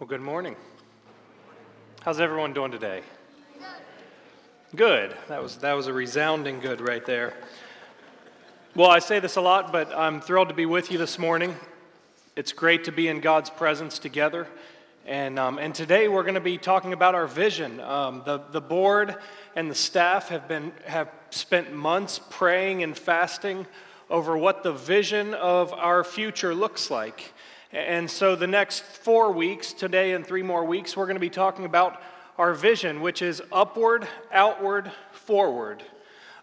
Well, good morning. How's everyone doing today? Good. That was, that was a resounding good right there. Well, I say this a lot, but I'm thrilled to be with you this morning. It's great to be in God's presence together. And, um, and today we're going to be talking about our vision. Um, the, the board and the staff have, been, have spent months praying and fasting over what the vision of our future looks like. And so, the next four weeks, today and three more weeks, we're going to be talking about our vision, which is upward, outward, forward.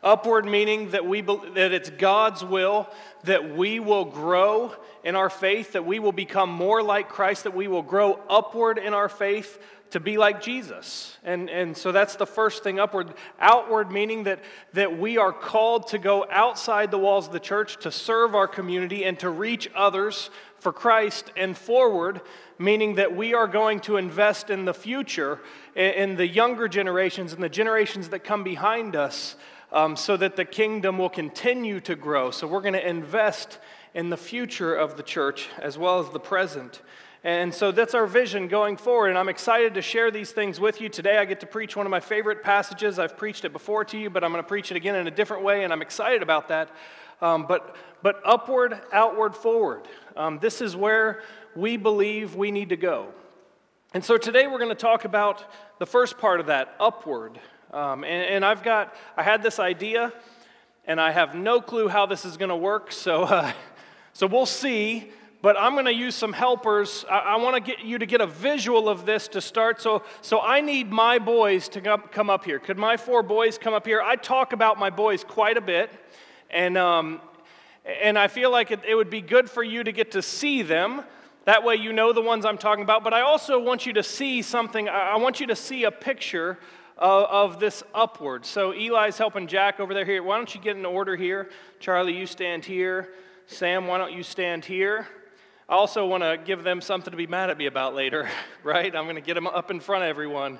Upward meaning that, we, that it's God's will that we will grow in our faith, that we will become more like Christ, that we will grow upward in our faith to be like Jesus. And, and so that's the first thing upward. Outward meaning that, that we are called to go outside the walls of the church to serve our community and to reach others for Christ. And forward meaning that we are going to invest in the future, in the younger generations and the generations that come behind us. Um, so that the kingdom will continue to grow. So, we're going to invest in the future of the church as well as the present. And so that's our vision going forward. And I'm excited to share these things with you. Today I get to preach one of my favorite passages. I've preached it before to you, but I'm going to preach it again in a different way, and I'm excited about that. Um, but, but upward, outward, forward. Um, this is where we believe we need to go. And so today we're going to talk about the first part of that, upward. Um, and, and, I've got, I had this idea, and I have no clue how this is going to work. So, uh, so we'll see but I'm going to use some helpers. I, I want to get you to get a visual of this to start. So, so I need my boys to come, up here. Could my four boys come up here? I talk about my boys quite a bit, and, um, and I feel like it, it would be good for you to get to see them. That way, you know the ones I'm talking about. But I also want you to see something. I want you to see a picture of, of, this upward. So Eli's helping Jack over there. Here, why don't you get in order here? Charlie, you stand here. Sam, why don't you stand here? I also want to give them something to be mad at me about later, right? I'm going to get them up in front of everyone.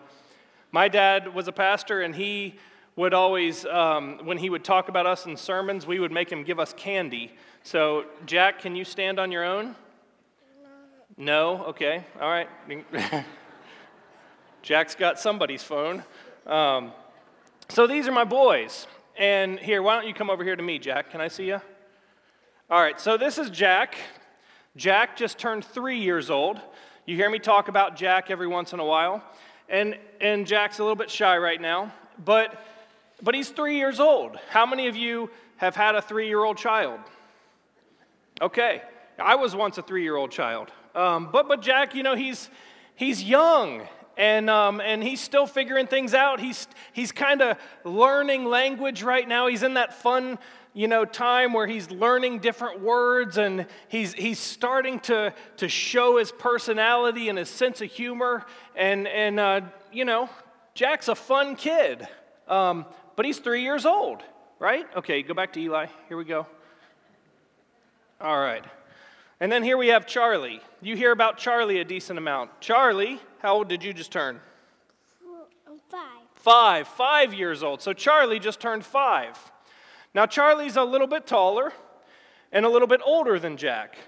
My dad was a pastor, and he would always, um, when he would talk about us in sermons, we would make him give us candy. So, Jack, can you stand on your own? No? Okay, all right. Jack's got somebody's phone. Um, so, these are my boys. And here, why don't you come over here to me, Jack? Can I see you? All right, so this is Jack. Jack just turned three years old. You hear me talk about Jack every once in a while. And, and Jack's a little bit shy right now, but, but he's three years old. How many of you have had a three year old child? Okay, I was once a three year old child. Um, but, but Jack, you know, he's, he's young and, um, and he's still figuring things out. He's, he's kind of learning language right now. He's in that fun you know, time where he's learning different words and he's, he's starting to, to show his personality and his sense of humor. And, and uh, you know, Jack's a fun kid, um, but he's three years old, right? Okay, go back to Eli. Here we go. All right. And then here we have Charlie. You hear about Charlie a decent amount. Charlie, how old did you just turn? Five. Five, five years old. So Charlie just turned five. Now, Charlie's a little bit taller and a little bit older than Jack.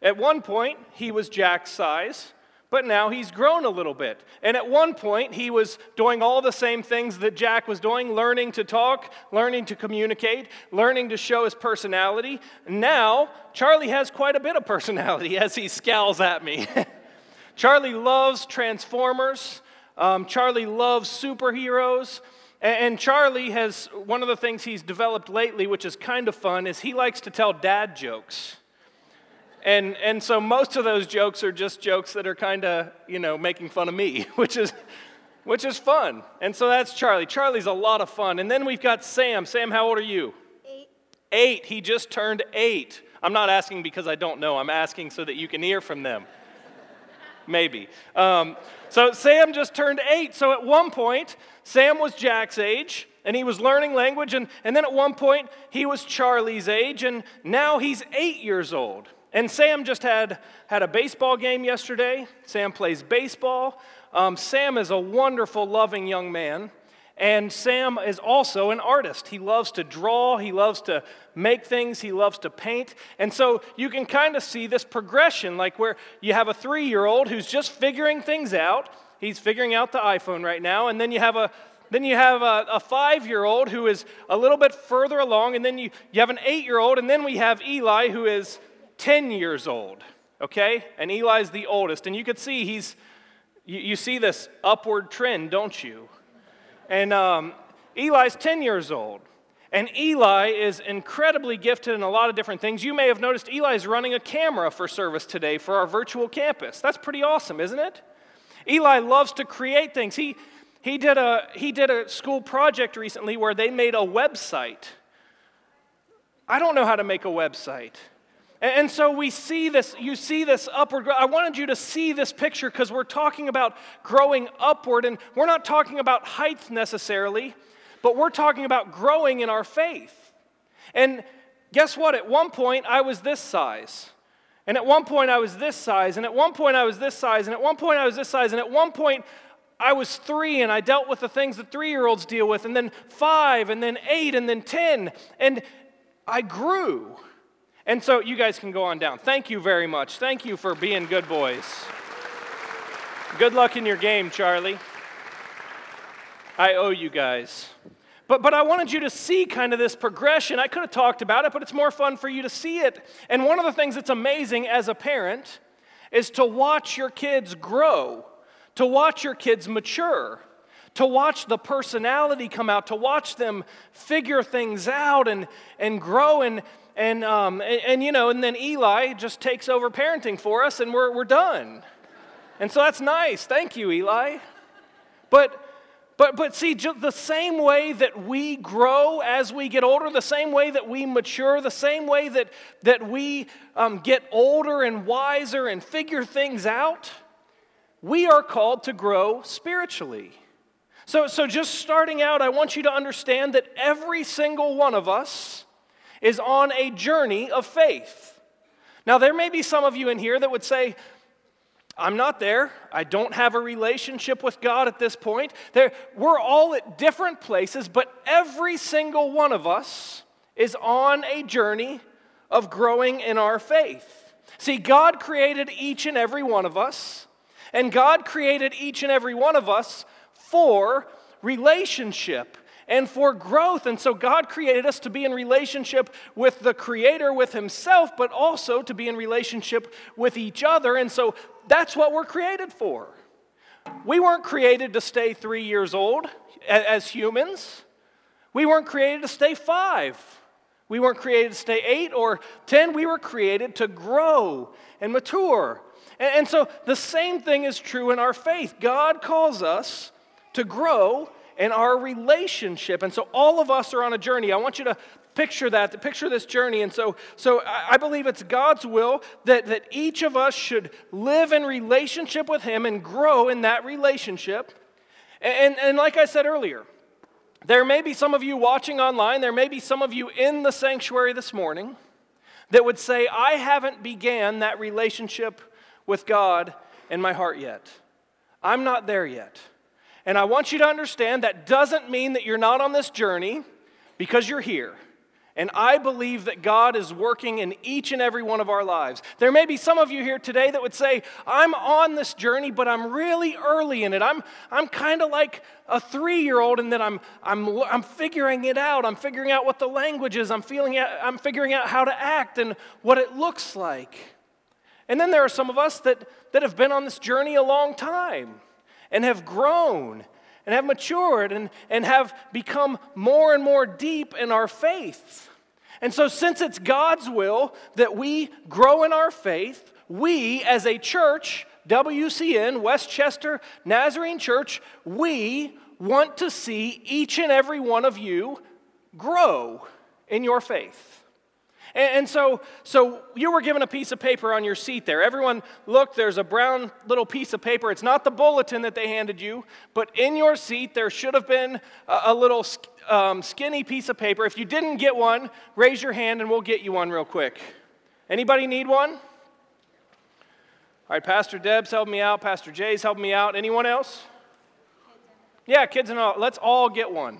At one point, he was Jack's size, but now he's grown a little bit. And at one point, he was doing all the same things that Jack was doing learning to talk, learning to communicate, learning to show his personality. Now, Charlie has quite a bit of personality as he scowls at me. Charlie loves Transformers, um, Charlie loves superheroes. And Charlie has one of the things he's developed lately, which is kind of fun, is he likes to tell dad jokes. And, and so most of those jokes are just jokes that are kind of, you know, making fun of me, which is, which is fun. And so that's Charlie. Charlie's a lot of fun. And then we've got Sam. Sam, how old are you? Eight. Eight. He just turned eight. I'm not asking because I don't know, I'm asking so that you can hear from them. Maybe. Um, so Sam just turned eight. So at one point, Sam was Jack's age and he was learning language. And, and then at one point, he was Charlie's age. And now he's eight years old. And Sam just had, had a baseball game yesterday. Sam plays baseball. Um, Sam is a wonderful, loving young man. And Sam is also an artist. He loves to draw, he loves to make things, he loves to paint. And so you can kind of see this progression like where you have a three year old who's just figuring things out. He's figuring out the iPhone right now. And then you have a then you have a, a five year old who is a little bit further along. And then you, you have an eight year old. And then we have Eli who is 10 years old. Okay? And Eli's the oldest. And you could see he's, you, you see this upward trend, don't you? And um, Eli's 10 years old. And Eli is incredibly gifted in a lot of different things. You may have noticed Eli's running a camera for service today for our virtual campus. That's pretty awesome, isn't it? Eli loves to create things. He, he, did a, he did a school project recently where they made a website. I don't know how to make a website. And so we see this, you see this upward. I wanted you to see this picture because we're talking about growing upward, and we're not talking about height necessarily, but we're talking about growing in our faith. And guess what? At one point, I was this size. And at one point, I was this size. And at one point, I was this size. And at one point, I was this size. And at one point, I was three and I dealt with the things that three year olds deal with. And then five, and then eight, and then 10. And I grew. And so you guys can go on down. Thank you very much. Thank you for being good boys. Good luck in your game, Charlie. I owe you guys. But, but I wanted you to see kind of this progression. I could have talked about it, but it's more fun for you to see it. And one of the things that's amazing as a parent is to watch your kids grow, to watch your kids mature, to watch the personality come out, to watch them figure things out and, and grow. And, and, um, and, and, you know, and then Eli just takes over parenting for us and we're, we're done. And so that's nice. Thank you, Eli. But, but, but see, the same way that we grow as we get older, the same way that we mature, the same way that, that we um, get older and wiser and figure things out, we are called to grow spiritually. So, so just starting out, I want you to understand that every single one of us is on a journey of faith. Now, there may be some of you in here that would say, I'm not there. I don't have a relationship with God at this point. There, we're all at different places, but every single one of us is on a journey of growing in our faith. See, God created each and every one of us, and God created each and every one of us for relationship and for growth. And so God created us to be in relationship with the Creator, with Himself, but also to be in relationship with each other. And so that's what we're created for. We weren't created to stay three years old as humans. We weren't created to stay five. We weren't created to stay eight or ten. We were created to grow and mature. And, so the same thing is true in our faith. God calls us to grow in our relationship. And so all of us are on a journey. I want you to picture that, to picture this journey. And so, so I believe it's God's will that, that each of us should live in relationship with Him and grow in that relationship. And, and like I said earlier, there may be some of you watching online, there may be some of you in the sanctuary this morning that would say, I haven't began that relationship with God in my heart yet. I'm not there yet. And I want you to understand that doesn't mean that you're not on this journey because you're here. And I believe that God is working in each and every one of our lives. There may be some of you here today that would say, I'm on this journey, but I'm really early in it. I'm, I'm kind of like a three year old, and then I'm, I'm, I'm figuring it out. I'm figuring out what the language is. I'm, feeling out, I'm figuring out how to act and what it looks like. And then there are some of us that, that have been on this journey a long time and have grown and have matured and, and have become more and more deep in our faith. And so, since it's God's will that we grow in our faith, we as a church, WCN, Westchester Nazarene Church, we want to see each and every one of you grow in your faith. And, and, so, so you were given a piece of paper on your seat there. Everyone, look, there's a brown little piece of paper. It's not the bulletin that they handed you, but in your seat there should have been a, a little um, skinny piece of paper. If you didn't get one, raise your hand and we'll get you one real quick. Anybody need one? All right, Pastor Deb's helping me out. Pastor Jay's helping me out. Anyone else? Yeah, kids and all, let's all get one.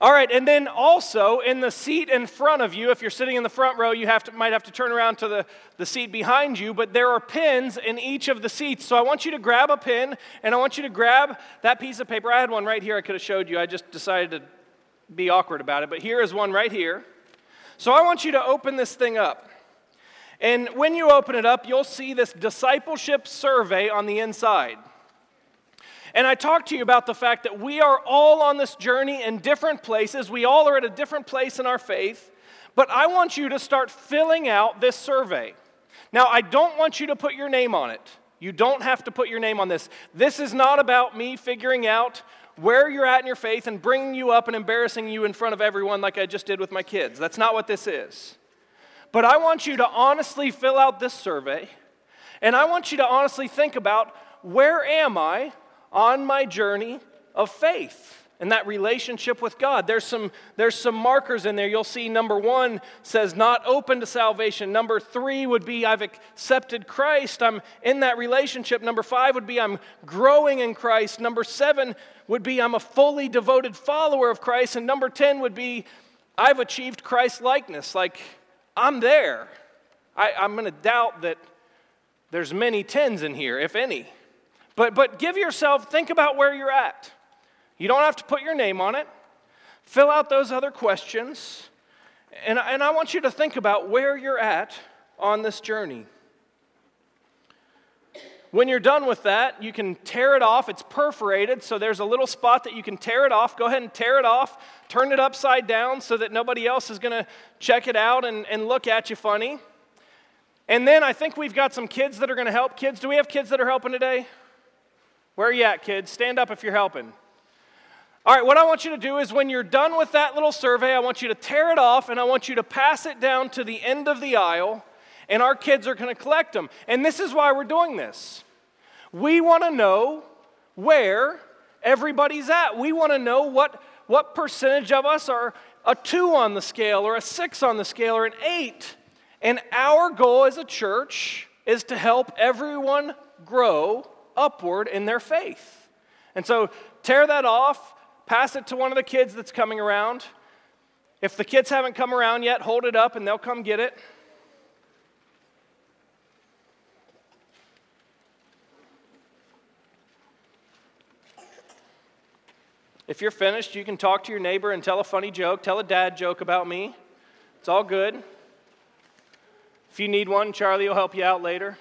All right, and then also in the seat in front of you, if you're sitting in the front row, you have to, might have to turn around to the, the seat behind you, but there are pins in each of the seats. So I want you to grab a pin and I want you to grab that piece of paper. I had one right here I could have showed you. I just decided to be awkward about it, but here is one right here. So I want you to open this thing up. And when you open it up, you'll see this discipleship survey on the inside. And I talked to you about the fact that we are all on this journey in different places. We all are at a different place in our faith. But I want you to start filling out this survey. Now, I don't want you to put your name on it. You don't have to put your name on this. This is not about me figuring out where you're at in your faith and bringing you up and embarrassing you in front of everyone like I just did with my kids. That's not what this is. But I want you to honestly fill out this survey, and I want you to honestly think about where am I on my journey of faith and that relationship with God. There's some, there's some markers in there. You'll see number one says not open to salvation. Number three would be I've accepted Christ. I'm in that relationship. Number five would be I'm growing in Christ. Number seven would be I'm a fully devoted follower of Christ. And number 10 would be I've achieved Christ likeness. Like I'm there. I, I'm going to doubt that there's many tens in here, if any. But, but give yourself, think about where you're at. You don't have to put your name on it. Fill out those other questions. And, and I want you to think about where you're at on this journey. When you're done with that, you can tear it off. It's perforated, so there's a little spot that you can tear it off. Go ahead and tear it off. Turn it upside down so that nobody else is going to check it out and, and look at you funny. And then I think we've got some kids that are going to help. Kids, do we have kids that are helping today? Where are you at, kids? Stand up if you're helping. All right, what I want you to do is when you're done with that little survey, I want you to tear it off and I want you to pass it down to the end of the aisle, and our kids are going to collect them. And this is why we're doing this. We want to know where everybody's at. We want to know what, what percentage of us are a two on the scale, or a six on the scale, or an eight. And our goal as a church is to help everyone grow upward in their faith. And so tear that off, pass it to one of the kids that's coming around. If the kids haven't come around yet, hold it up and they'll come get it. If you're finished, you can talk to your neighbor and tell a funny joke, tell a dad joke about me. It's all good. If you need one, Charlie will help you out later.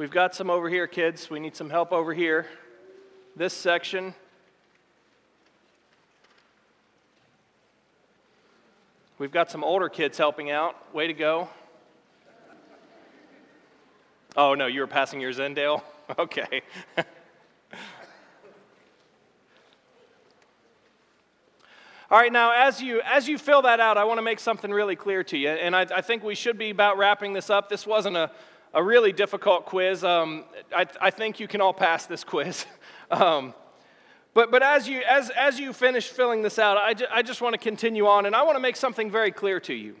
We've got some over here, kids. We need some help over here. This section. We've got some older kids helping out. Way to go. Oh, no, you were passing yours in, Dale? Okay. All right, now as you as you fill that out, I want to make something really clear to you, and I, I think we should be about wrapping this up. This wasn't a a really difficult quiz. Um, I, I, think you can all pass this quiz. um, but but as, you, as, as you finish filling this out, I, ju- I just want to continue on, and I want to make something very clear to you.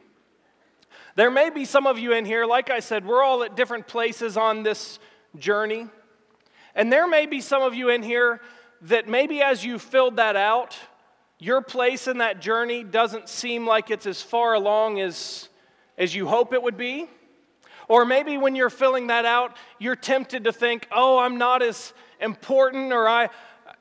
There may be some of you in here, like I said, we're all at different places on this journey. And there may be some of you in here that maybe as you filled that out, your place in that journey doesn't seem like it's as far along as, as you hope it would be. Or maybe when you're filling that out, you're tempted to think, oh, I'm not as important or I,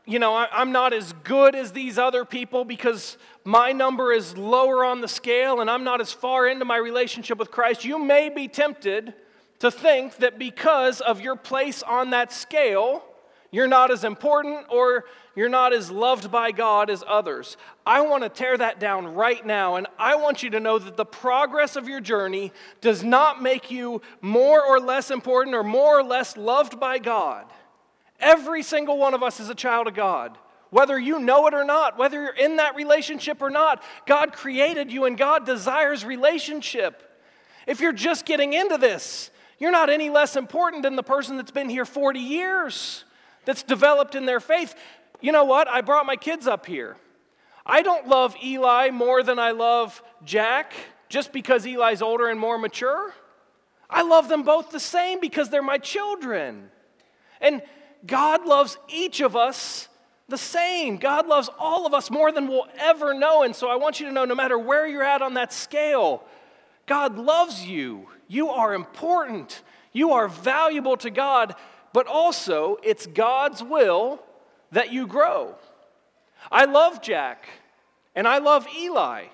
you know, I, am not as good as these other people because my number is lower on the scale and I'm not as far into my relationship with Christ. You may be tempted to think that because of your place on that scale, you're not as important or you're not as loved by God as others. I want to tear that down right now, and I want you to know that the progress of your journey does not make you more or less important or more or less loved by God. Every single one of us is a child of God. Whether you know it or not, whether you're in that relationship or not, God created you and God desires relationship. If you're just getting into this, you're not any less important than the person that's been here 40 years that's developed in their faith. You know what? I brought my kids up here. I don't love Eli more than I love Jack just because Eli's older and more mature. I love them both the same because they're my children. And God loves each of us the same. God loves all of us more than we'll ever know. And so I want you to know no matter where you're at on that scale, God loves you. You are important. You are valuable to God, but also it's God's will that you grow. I love Jack and I love Eli,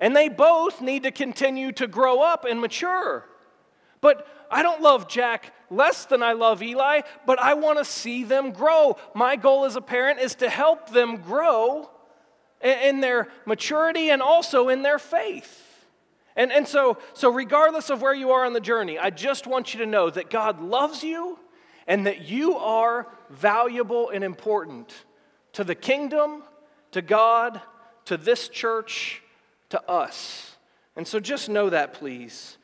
and they both need to continue to grow up and mature. But I don't love Jack less than I love Eli, but I want to see them grow. My goal as a parent is to help them grow in their maturity and also in their faith. And, and so, so, regardless of where you are on the journey, I just want you to know that God loves you and that you are valuable and important to the kingdom, to God, to this church, to us. And so just know that, please.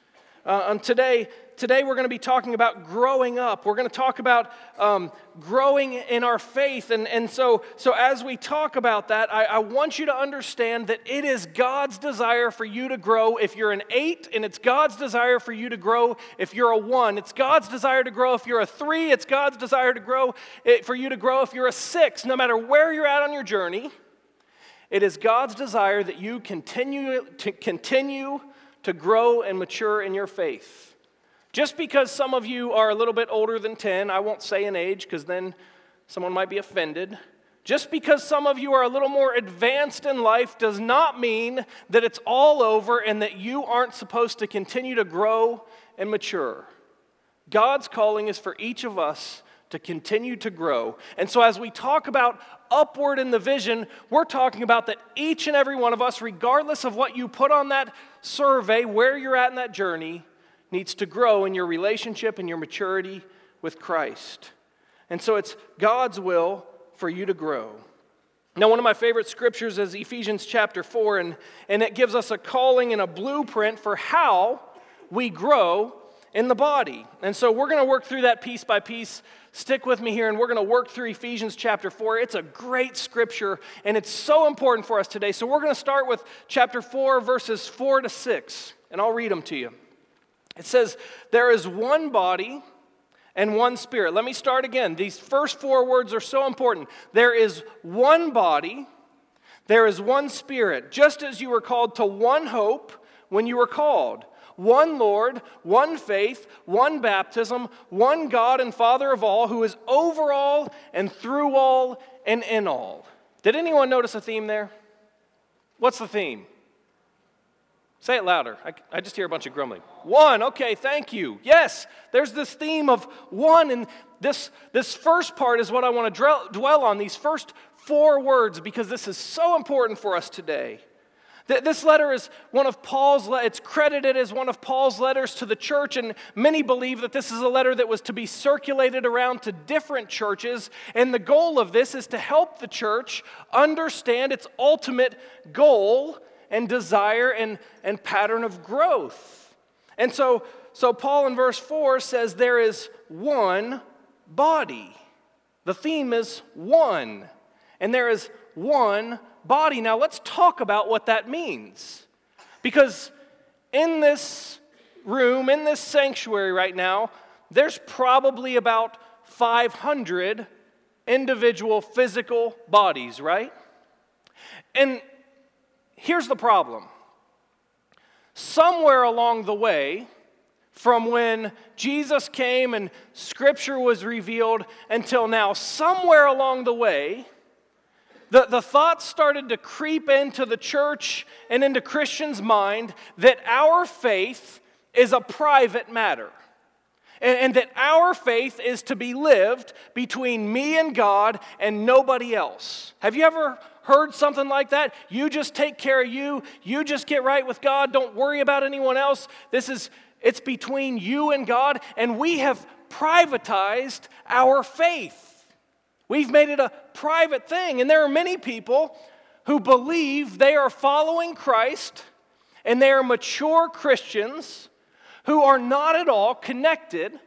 Uh, and today, today we're going to be talking about growing up. We're going to talk about um, growing in our faith. And, and so, so, as we talk about that, I, I want you to understand that it is God's desire for you to grow if you're an eight, and it's God's desire for you to grow if you're a one. It's God's desire to grow if you're a three. It's God's desire to grow eh, for you to grow if you're a six. No matter where you're at on your journey, it is God's desire that you continue to continue to grow and mature in your faith. Just because some of you are a little bit older than 10, I won't say an age because then someone might be offended. Just because some of you are a little more advanced in life does not mean that it's all over and that you aren't supposed to continue to grow and mature. God's calling is for each of us to continue to grow. And so, as we talk about upward in the vision, we're talking about that each and every one of us, regardless of what you put on that survey, where you're at in that journey, needs to grow in your relationship and your maturity with Christ. And so, it's God's will for you to grow. Now, one of my favorite scriptures is Ephesians chapter 4, and, and it gives us a calling and a blueprint for how we grow in the body. And so we're going to work through that piece by piece. Stick with me here, and we're going to work through Ephesians chapter 4. It's a great scripture, and it's so important for us today. So we're going to start with chapter 4, verses 4 to 6, and I'll read them to you. It says, There is one body and one spirit. Let me start again. These first four words are so important. There is one body, there is one spirit, just as you were called to one hope when you were called one Lord, one faith, one baptism, one God and Father of all, who is over all and through all and in all. Did anyone notice a theme there? What's the theme? Say it louder. I, I, just hear a bunch of grumbling. One, okay, thank you. Yes, there's this theme of one, and this, this first part is what I want to dwell on, these first four words, because this is so important for us today. This letter is one of Paul's, it's credited as one of Paul's letters to the church, and many believe that this is a letter that was to be circulated around to different churches. And the goal of this is to help the church understand its ultimate goal and desire and, and pattern of growth. And so, so Paul in verse 4 says there is one body. The theme is one, and there is one body. Now, let's talk about what that means. Because in this room, in this sanctuary right now, there's probably about 500 individual physical bodies, right? And here's the problem somewhere along the way, from when Jesus came and Scripture was revealed until now, somewhere along the way, the, the thought started to creep into the church and into Christians' mind that our faith is a private matter. And, and that our faith is to be lived between me and God and nobody else. Have you ever heard something like that? You just take care of you, you just get right with God, don't worry about anyone else. This is, it's between you and God, and we have privatized our faith. We've made it a private thing. And there are many people who believe they are following Christ and they are mature Christians who are not at all connected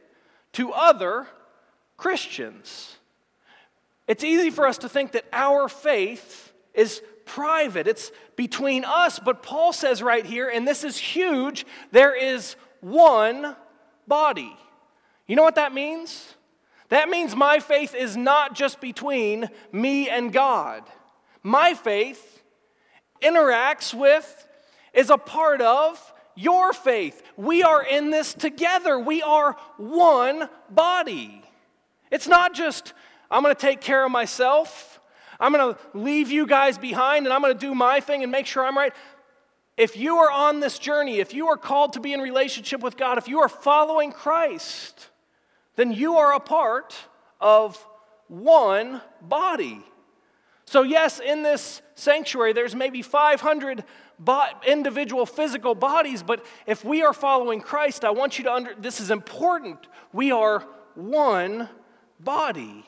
to other Christians. It's easy for us to think that our faith is private, it's between us. But Paul says right here, and this is huge there is one body. You know what that means? That means my faith is not just between me and God. My faith interacts with, is a part of your faith. We are in this together. We are one body. It's not just, I'm going to take care of myself. I'm going to leave you guys behind and I'm going to do my thing and make sure I'm right. If you are on this journey, if you are called to be in relationship with God, if you are following Christ, then you are a part of one body. So, yes, in this sanctuary, there's maybe 500 individual physical bodies, but if we are following Christ, I want you to under this is important. We are one body.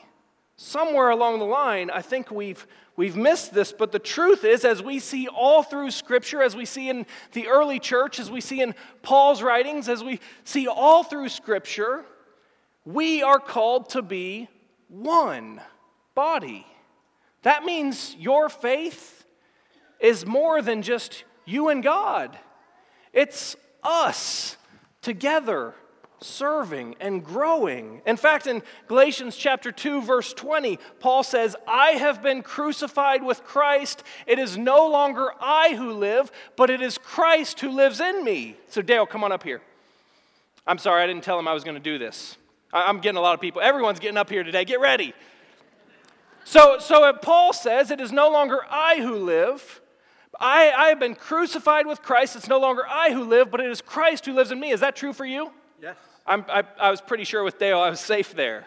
Somewhere along the line, I think we've we've missed this, but the truth is, as we see all through Scripture, as we see in the early church, as we see in Paul's writings, as we see all through Scripture, we are called to be one body. That means your faith is more than just you and God, it's us together serving and growing. In fact, in Galatians chapter 2 verse 20, Paul says, "I have been crucified with Christ. It is no longer I who live, but it is Christ who lives in me." So Dale, come on up here. I'm sorry, I didn't tell him I was going to do this. I'm getting a lot of people. Everyone's getting up here today. Get ready. So, so Paul says, It is no longer I who live, I, I have been crucified with Christ. It's no longer I who live, but it is Christ who lives in me. Is that true for you? Yes. I, I was pretty sure with Dale I was safe there.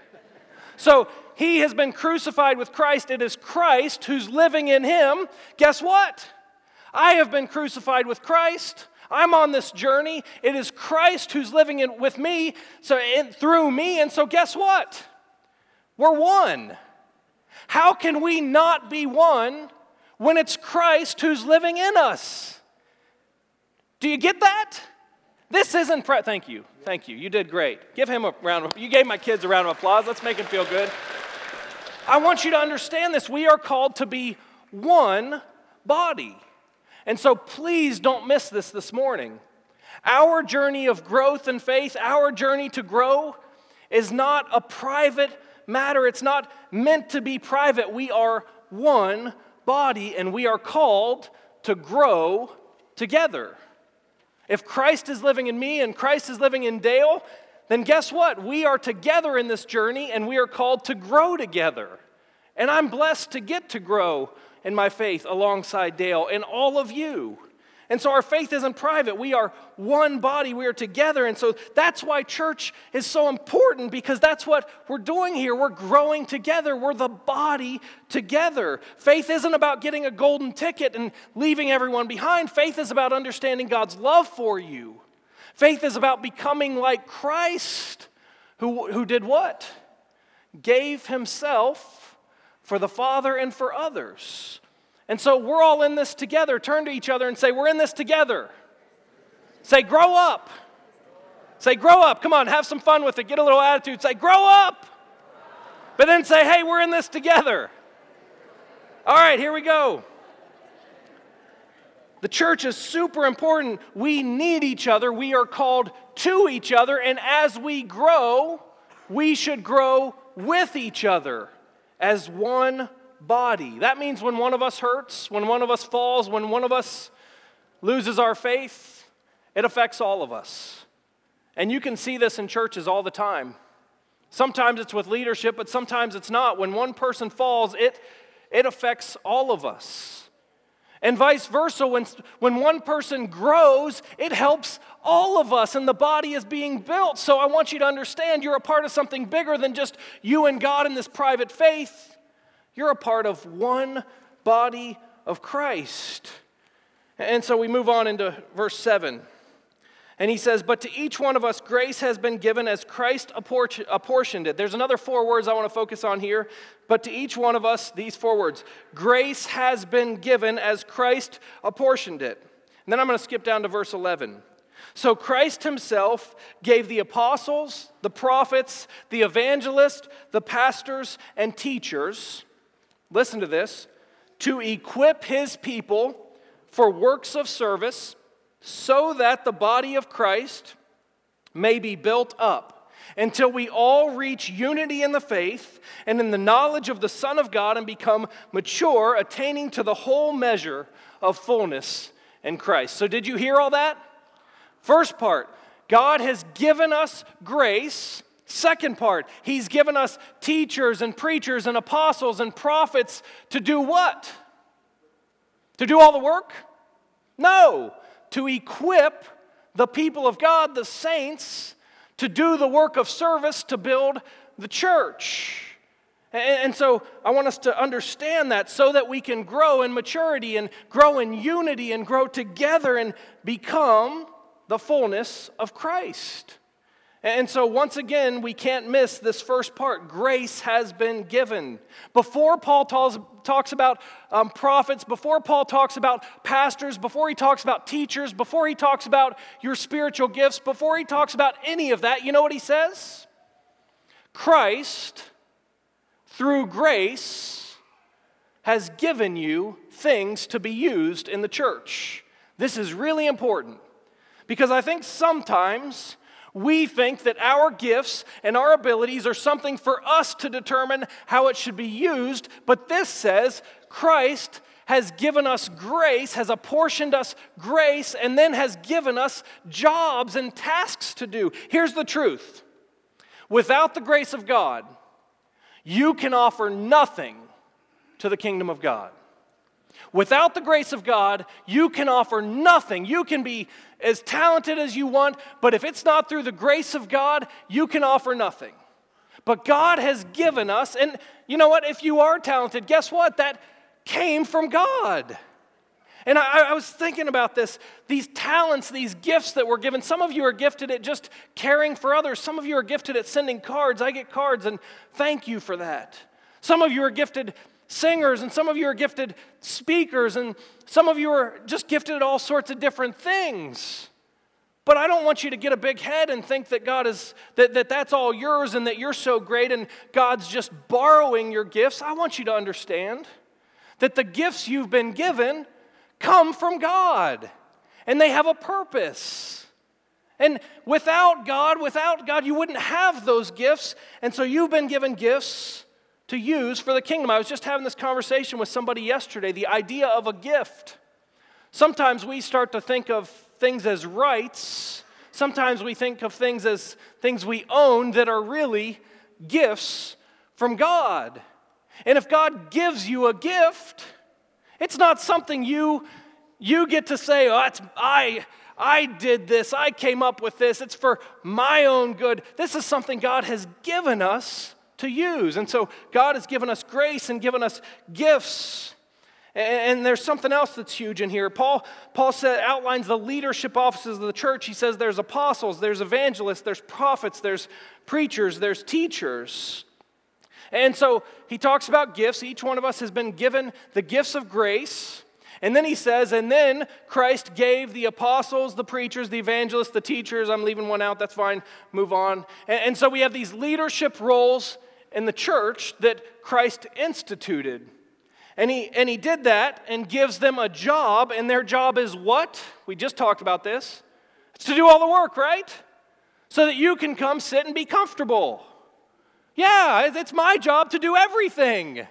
So he has been crucified with Christ. It is Christ who's living in him. Guess what? I have been crucified with Christ. I'm on this journey. It is Christ who's living in, with me, so in, through me. And so, guess what? We're one. How can we not be one when it's Christ who's living in us. Do you get that? This isn't, pre- thank you, thank you, you did great. Give him a round of, you gave my kids a round of applause. Let's make him feel good. I want you to understand this. We are called to be one body. And so please don't miss this this morning. Our journey of growth and faith, our journey to grow, is not a private matter. It's not meant to be private. We are one body, and we are called to grow together. If Christ is living in me and Christ is living in Dale, then guess what? We are together in this journey and we are called to grow together. And I'm blessed to get to grow in my faith alongside Dale and all of you. And so our faith isn't private. We are one body. We are together. And so that's why church is so important because that's what we're doing here. We're growing together. We're the body together. Faith isn't about getting a golden ticket and leaving everyone behind. Faith is about understanding God's love for you. Faith is about becoming like Christ, who, who did what? Gave himself for the Father and for others. And so we're all in this together. Turn to each other and say, We're in this together. Say, Grow up. Say, Grow up. Come on, have some fun with it. Get a little attitude. Say, Grow up. But then say, Hey, we're in this together. All right, here we go. The church is super important. We need each other. We are called to each other. And as we grow, we should grow with each other as one body. That means when one of us hurts, when one of us falls, when one of us loses our faith, it affects all of us. And you can see this in churches all the time. Sometimes it's with leadership, but sometimes it's not. When one person falls, it, it affects all of us. And vice versa, when, when one person grows, it helps all of us, and the body is being built. So I want you to understand you're a part of something bigger than just you and God in this private faith. You're a part of one body of Christ. And so we move on into verse 7. And he says, But to each one of us grace has been given as Christ apportioned it. There's another four words I want to focus on here. But to each one of us, these four words grace has been given as Christ apportioned it. And then I'm going to skip down to verse 11. So Christ himself gave the apostles, the prophets, the evangelists, the pastors, and teachers listen to this, to equip his people for works of service so that the body of Christ may be built up until we all reach unity in the faith and in the knowledge of the Son of God and become mature, attaining to the whole measure of fullness in Christ. So, did you hear all that? First part God has given us grace. Second part, He's given us teachers and preachers and apostles and prophets to do what? To do all the work? No, to equip the people of God, the saints, to do the work of service to build the church. And, so I want us to understand that so that we can grow in maturity and grow in unity and grow together and become the fullness of Christ. And so, once again, we can't miss this first part. Grace has been given. Before Paul talks about um, prophets, before Paul talks about pastors, before he talks about teachers, before he talks about your spiritual gifts, before he talks about any of that, you know what he says? Christ, through grace, has given you things to be used in the church. This is really important because I think sometimes we think that our gifts and our abilities are something for us to determine how it should be used, but this says Christ has given us grace, has apportioned us grace, and then has given us jobs and tasks to do. Here's the truth without the grace of God, you can offer nothing to the kingdom of God. Without the grace of God, you can offer nothing. You can be as talented as you want, but if it's not through the grace of God, you can offer nothing. But God has given us, and you know what? If you are talented, guess what? That came from God. And I, I, was thinking about this these talents, these gifts that we're given. Some of you are gifted at just caring for others, some of you are gifted at sending cards. I get cards, and thank you for that. Some of you are gifted singers, and some of you are gifted speakers, and some of you are just gifted at all sorts of different things. But I don't want you to get a big head and think that God is that, that that's all yours and that you're so great and God's just borrowing your gifts. I want you to understand that the gifts you've been given come from God and they have a purpose. And without God, without God, you wouldn't have those gifts. And so you've been given gifts to use for the kingdom. I was just having this conversation with somebody yesterday the idea of a gift. Sometimes we start to think of things as rights, sometimes we think of things as things we own that are really gifts from God. And if God gives you a gift, it's not something you you get to say, "Oh, it's I I did this. I came up with this. It's for my own good." This is something God has given us to use. And so God has given us grace and given us gifts. And there's something else that's huge in here. Paul, Paul said, outlines the leadership offices of the church. He says there's apostles, there's evangelists, there's prophets, there's preachers, there's teachers. And so he talks about gifts. Each one of us has been given the gifts of grace. And then he says, and then Christ gave the apostles, the preachers, the evangelists, the teachers. I'm leaving one out, that's fine, move on. And, and so we have these leadership roles in the church that Christ instituted. And he, and he did that and gives them a job, and their job is what? We just talked about this. It's to do all the work, right? So that you can come sit and be comfortable. Yeah, it's my job to do everything.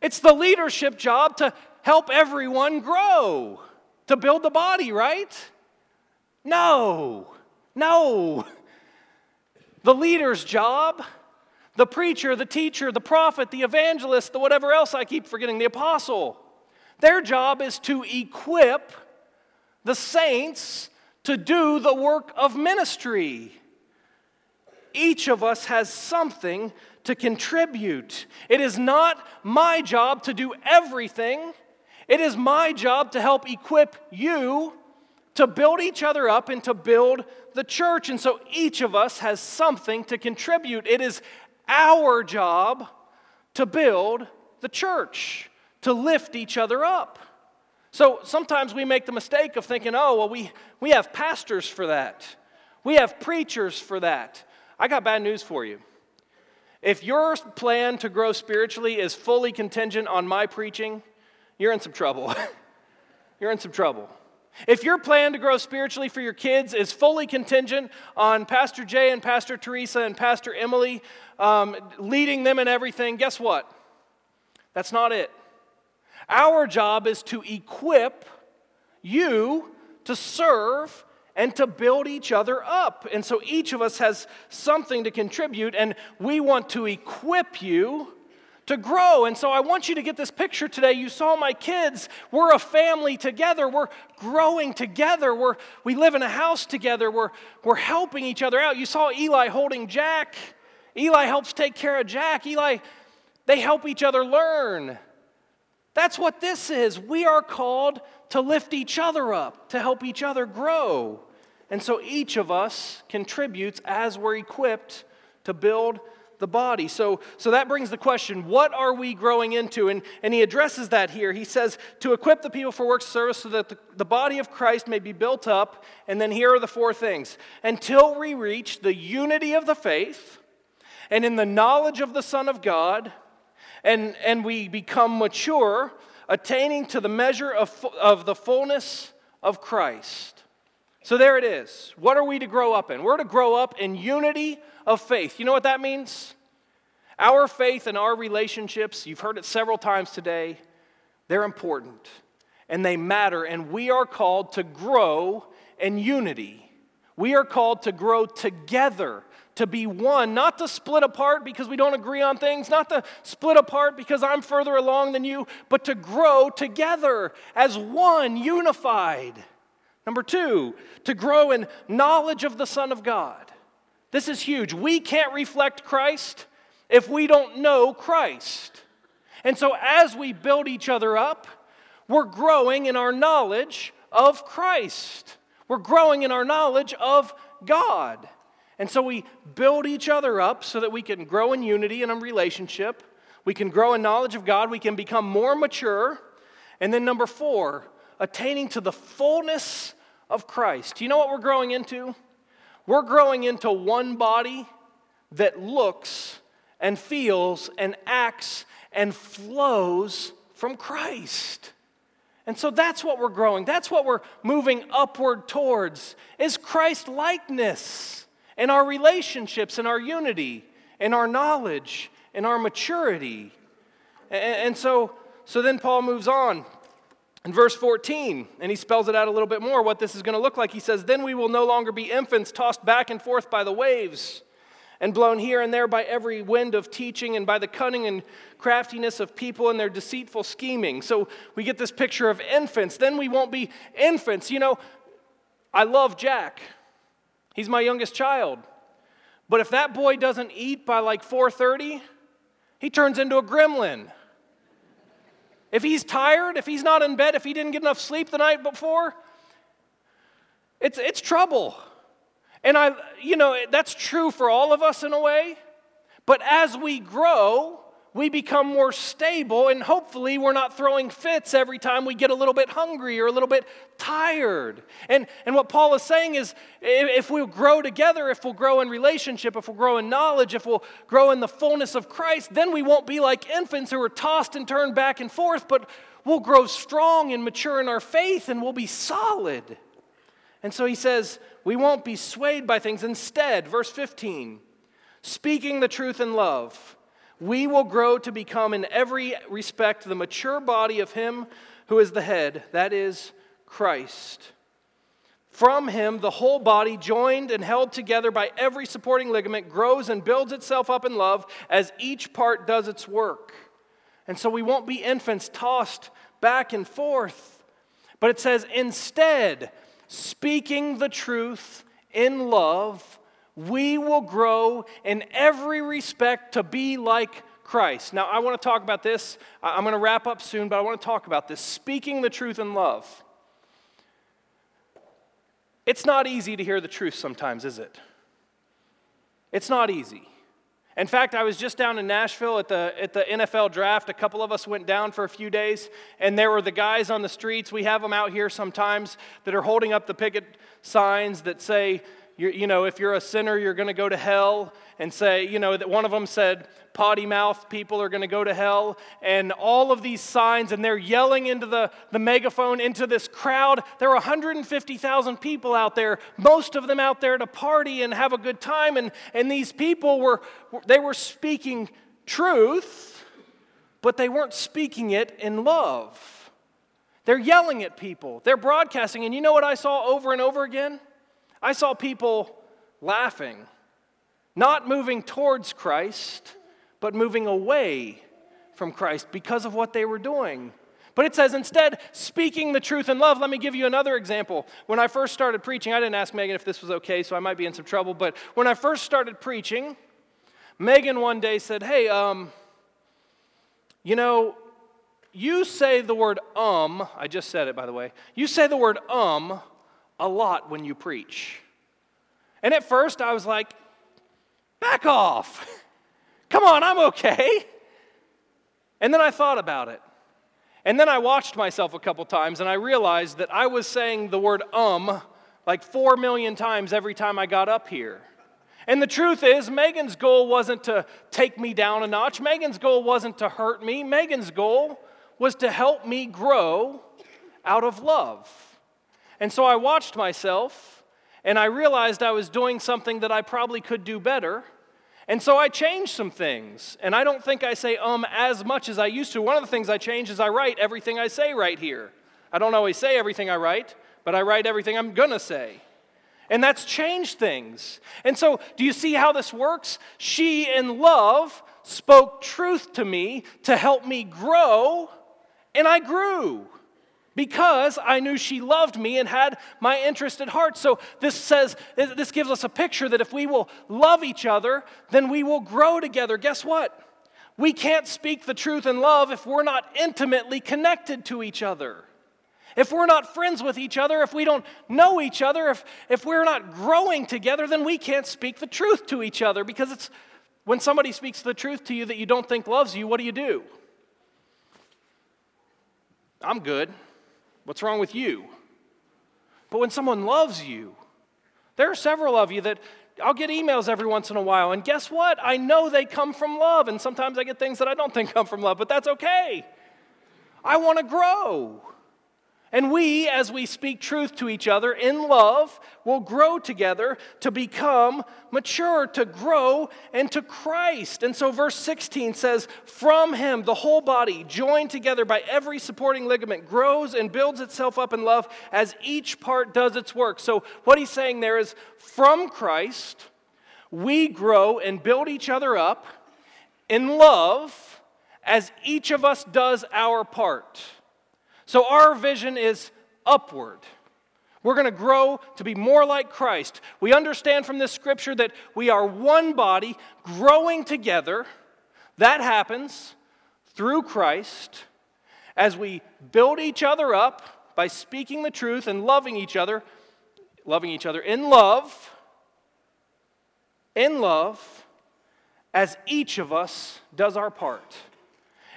It's the leadership job to help everyone grow, to build the body, right? No, no. The leader's job the preacher, the teacher, the prophet, the evangelist, the whatever else I keep forgetting, the apostle. Their job is to equip the saints to do the work of ministry. Each of us has something to contribute. It is not my job to do everything, it is my job to help equip you to build each other up and to build the church. And so each of us has something to contribute. It is our job to build the church, to lift each other up. So sometimes we make the mistake of thinking, oh, well, we, we have pastors for that, we have preachers for that. I got bad news for you. If your plan to grow spiritually is fully contingent on my preaching, you're in some trouble. you're in some trouble. If your plan to grow spiritually for your kids is fully contingent on Pastor Jay and Pastor Teresa and Pastor Emily um, leading them in everything, guess what? That's not it. Our job is to equip you to serve and to build each other up. And so each of us has something to contribute, and we want to equip you to grow. And so I want you to get this picture today. You saw my kids. We're a family together. We're growing together. We're, we live in a house together. We're, we're helping each other out. You saw Eli holding Jack. Eli helps take care of Jack. Eli, they help each other learn. That's what this is. We are called to lift each other up, to help each other grow. And so each of us contributes as we're equipped to build the body. So, so that brings the question what are we growing into? And, and he addresses that here. He says, to equip the people for works of service so that the, the body of Christ may be built up. And then here are the four things until we reach the unity of the faith and in the knowledge of the Son of God, and, and we become mature, attaining to the measure of, of the fullness of Christ. So there it is. What are we to grow up in? We're to grow up in unity of faith. You know what that means? Our faith and our relationships, you've heard it several times today, they're important and they matter, and we are called to grow in unity. We are called to grow together, to be one, not to split apart because we don't agree on things, not to split apart because I'm further along than you, but to grow together as one, unified. Number two, to grow in knowledge of the Son of God. This is huge. We can't reflect Christ if we don't know Christ. And so, as we build each other up, we're growing in our knowledge of Christ. We're growing in our knowledge of God. And so, we build each other up so that we can grow in unity and in relationship. We can grow in knowledge of God. We can become more mature. And then, number four, attaining to the fullness of Christ. Do you know what we're growing into? We're growing into one body that looks and feels and acts and flows from Christ. And so that's what we're growing. That's what we're moving upward towards is Christ likeness in our relationships, and our unity, and our knowledge, and our maturity. And, so, so then Paul moves on in verse 14, and he spells it out a little bit more what this is going to look like. He says, Then we will no longer be infants tossed back and forth by the waves and blown here and there by every wind of teaching and by the cunning and craftiness of people and their deceitful scheming. So we get this picture of infants. Then we won't be infants. You know, I love Jack. He's my youngest child. But if that boy doesn't eat by like 4:30, he turns into a gremlin. If he's tired, if he's not in bed, if he didn't get enough sleep the night before, it's, it's trouble. And I, you know, that's true for all of us in a way. But as we grow, we become more stable, and hopefully, we're not throwing fits every time we get a little bit hungry or a little bit tired. And, and what Paul is saying is if we'll grow together, if we'll grow in relationship, if we'll grow in knowledge, if we'll grow in the fullness of Christ, then we won't be like infants who are tossed and turned back and forth, but we'll grow strong and mature in our faith and we'll be solid. And so he says, we won't be swayed by things. Instead, verse 15, speaking the truth in love we will grow to become in every respect the mature body of Him who is the head, that is, Christ. From him, the whole body, joined and held together by every supporting ligament, grows and builds itself up in love as each part does its work. And so we won't be infants tossed back and forth. But it says, instead, speaking the truth in love, we will grow in every respect to be like Christ. Now, I want to talk about this. I'm going to wrap up soon, but I want to talk about this speaking the truth in love. It's not easy to hear the truth sometimes, is it? It's not easy. In fact, I was just down in Nashville at the, at the NFL draft. A couple of us went down for a few days, and there were the guys on the streets. We have them out here sometimes that are holding up the picket signs that say, you're, you know, if you're a sinner, you're going to go to hell, and say, you know, that one of them said, potty mouth people are going to go to hell, and all of these signs, and they're yelling into the, the megaphone, into this crowd. There are 150,000 people out there, most of them out there to party and have a good time, and, and these people were, they were speaking truth, but they weren't speaking it in love. They're yelling at people, they're broadcasting, and you know what I saw over and over again? I saw people laughing, not moving towards Christ, but moving away from Christ because of what they were doing. But it says instead, speaking the truth in love. Let me give you another example. When I first started preaching, I didn't ask Megan if this was okay, so I might be in some trouble. But when I first started preaching, Megan one day said, Hey, um, you know, you say the word um, I just said it by the way. You say the word um a lot when you preach. And at first I was like, back off. Come on, I'm okay. And then I thought about it. And then I watched myself a couple times and I realized that I was saying the word um like four million times every time I got up here. And the truth is, Megan's goal wasn't to take me down a notch. Megan's goal wasn't to hurt me. Megan's goal was to help me grow out of love. And so I watched myself and I realized I was doing something that I probably could do better. And so I changed some things. And I don't think I say um as much as I used to. One of the things I changed is I write everything I say right here. I don't always say everything I write, but I write everything I'm going to say. And that's changed things. And so, do you see how this works? She, in love, spoke truth to me to help me grow, and I grew because I knew she loved me and had my interest at heart. So this says, this gives us a picture that if we will love each other, then we will grow together. Guess what? We can't speak the truth in love if we're not intimately connected to each other. If we're not friends with each other, if we don't know each other, if, if we're not growing together, then we can't speak the truth to each other because it's when somebody speaks the truth to you that you don't think loves you, what do you do? I'm good. What's wrong with you? But when someone loves you, there are several of you that I'll get emails every once in a while, and guess what? I know they come from love, and sometimes I get things that I don't think come from love, but that's okay. I want to grow. And we, as we speak truth to each other in love, will grow together to become mature, to grow into Christ. And so, verse 16 says, From him, the whole body, joined together by every supporting ligament, grows and builds itself up in love as each part does its work. So, what he's saying there is, from Christ, we grow and build each other up in love as each of us does our part. So our vision is upward. We're going to grow to be more like Christ. We understand from this scripture that we are one body growing together. That happens through Christ as we build each other up by speaking the truth and loving each other, loving each other in love, in love, as each of us does our part.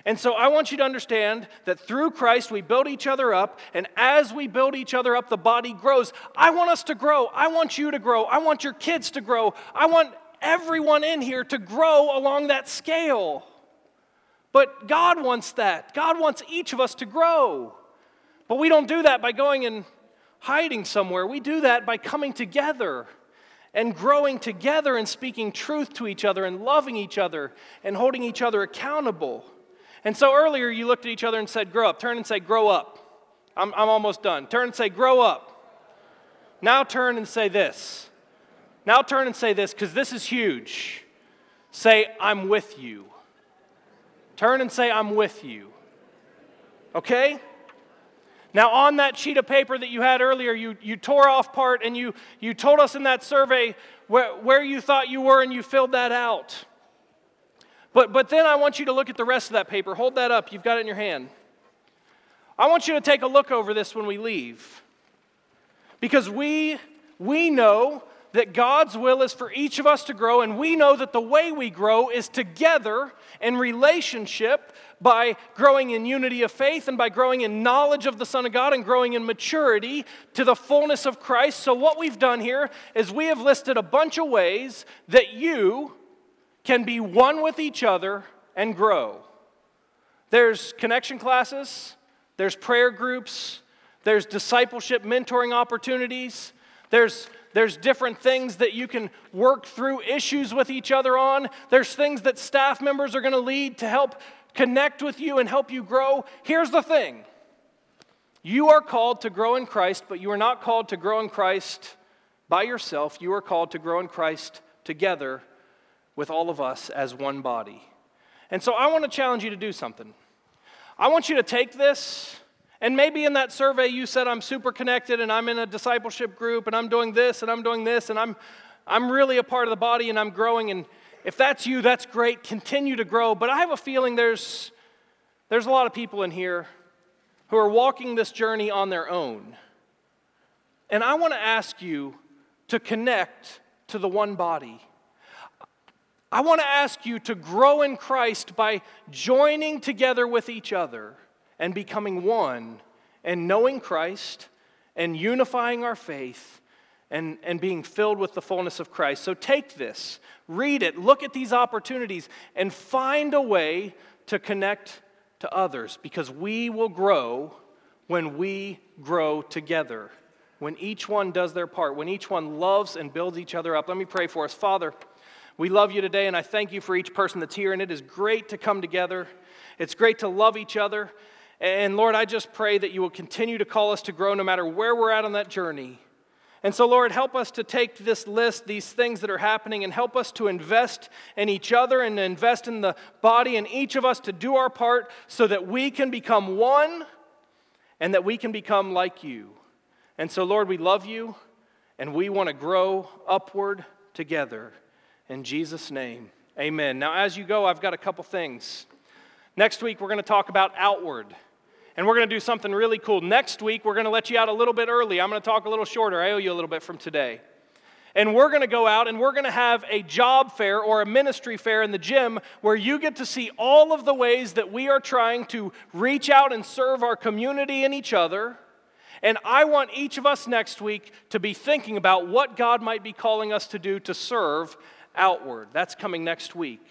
And so I want you to understand that through Christ we build each other up, and as we build each other up, the body grows. I want us to grow. I want you to grow. I want your kids to grow. I want everyone in here to grow along that scale. But God wants that. God wants each of us to grow. But we don't do that by going and hiding somewhere. We do that by coming together and growing together and speaking truth to each other and loving each other and holding each other accountable. And so earlier you looked at each other and said, Grow up. Turn and say, Grow up. I'm, I'm almost done. Turn and say, Grow up. Now turn and say this. Now turn and say this because this is huge. Say, I'm with you. Turn and say, I'm with you. Okay? Now, on that sheet of paper that you had earlier, you, you tore off part and you, you told us in that survey where, where you thought you were and you filled that out. But, but then I want you to look at the rest of that paper. Hold that up. You've got it in your hand. I want you to take a look over this when we leave. Because we, we know that God's will is for each of us to grow, and we know that the way we grow is together in relationship by growing in unity of faith and by growing in knowledge of the Son of God and growing in maturity to the fullness of Christ. So, what we've done here is we have listed a bunch of ways that you can be one with each other and grow. There's connection classes, there's prayer groups, there's discipleship mentoring opportunities, there's there's different things that you can work through issues with each other on. There's things that staff members are going to lead to help connect with you and help you grow. Here's the thing you are called to grow in Christ, but you are not called to grow in Christ by yourself. You are called to grow in Christ together with all of us as one body. And so I want to challenge you to do something. I want you to take this, and maybe in that survey you said, I'm super connected and I'm in a discipleship group and I'm doing this and I'm doing this and I'm, I'm really a part of the body and I'm growing. And if that's you, that's great. Continue to grow. But I have a feeling there's, there's a lot of people in here who are walking this journey on their own. And I want to ask you to connect to the one body. I want to ask you to grow in Christ by joining together with each other and becoming one and knowing Christ and unifying our faith and, and being filled with the fullness of Christ. So take this, read it, look at these opportunities, and find a way to connect to others because we will grow when we grow together, when each one does their part, when each one loves and builds each other up. Let me pray for us. Father, we love you today, and I thank you for each person that's here. And it is great to come together, it's great to love each other. And Lord, I just pray that you will continue to call us to grow no matter where we're at on that journey. And so, Lord, help us to take this list, these things that are happening, and help us to invest in each other and invest in the body and each of us to do our part so that we can become one and that we can become like you. And so, Lord, we love you and we want to grow upward together. In Jesus' name, amen. Now, as you go, I've got a couple things. Next week, we're going to talk about outward. And we're going to do something really cool. Next week, we're going to let you out a little bit early. I'm going to talk a little shorter. I owe you a little bit from today. And we're going to go out and we're going to have a job fair or a ministry fair in the gym where you get to see all of the ways that we are trying to reach out and serve our community and each other. And I want each of us next week to be thinking about what God might be calling us to do to serve outward. That's coming next week.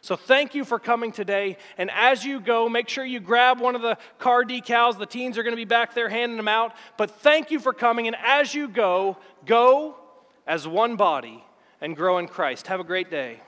So thank you for coming today. And as you go, make sure you grab one of the car decals. The teens are going to be back there handing them out. But thank you for coming. And as you go, go as one body and grow in Christ. Have a great day.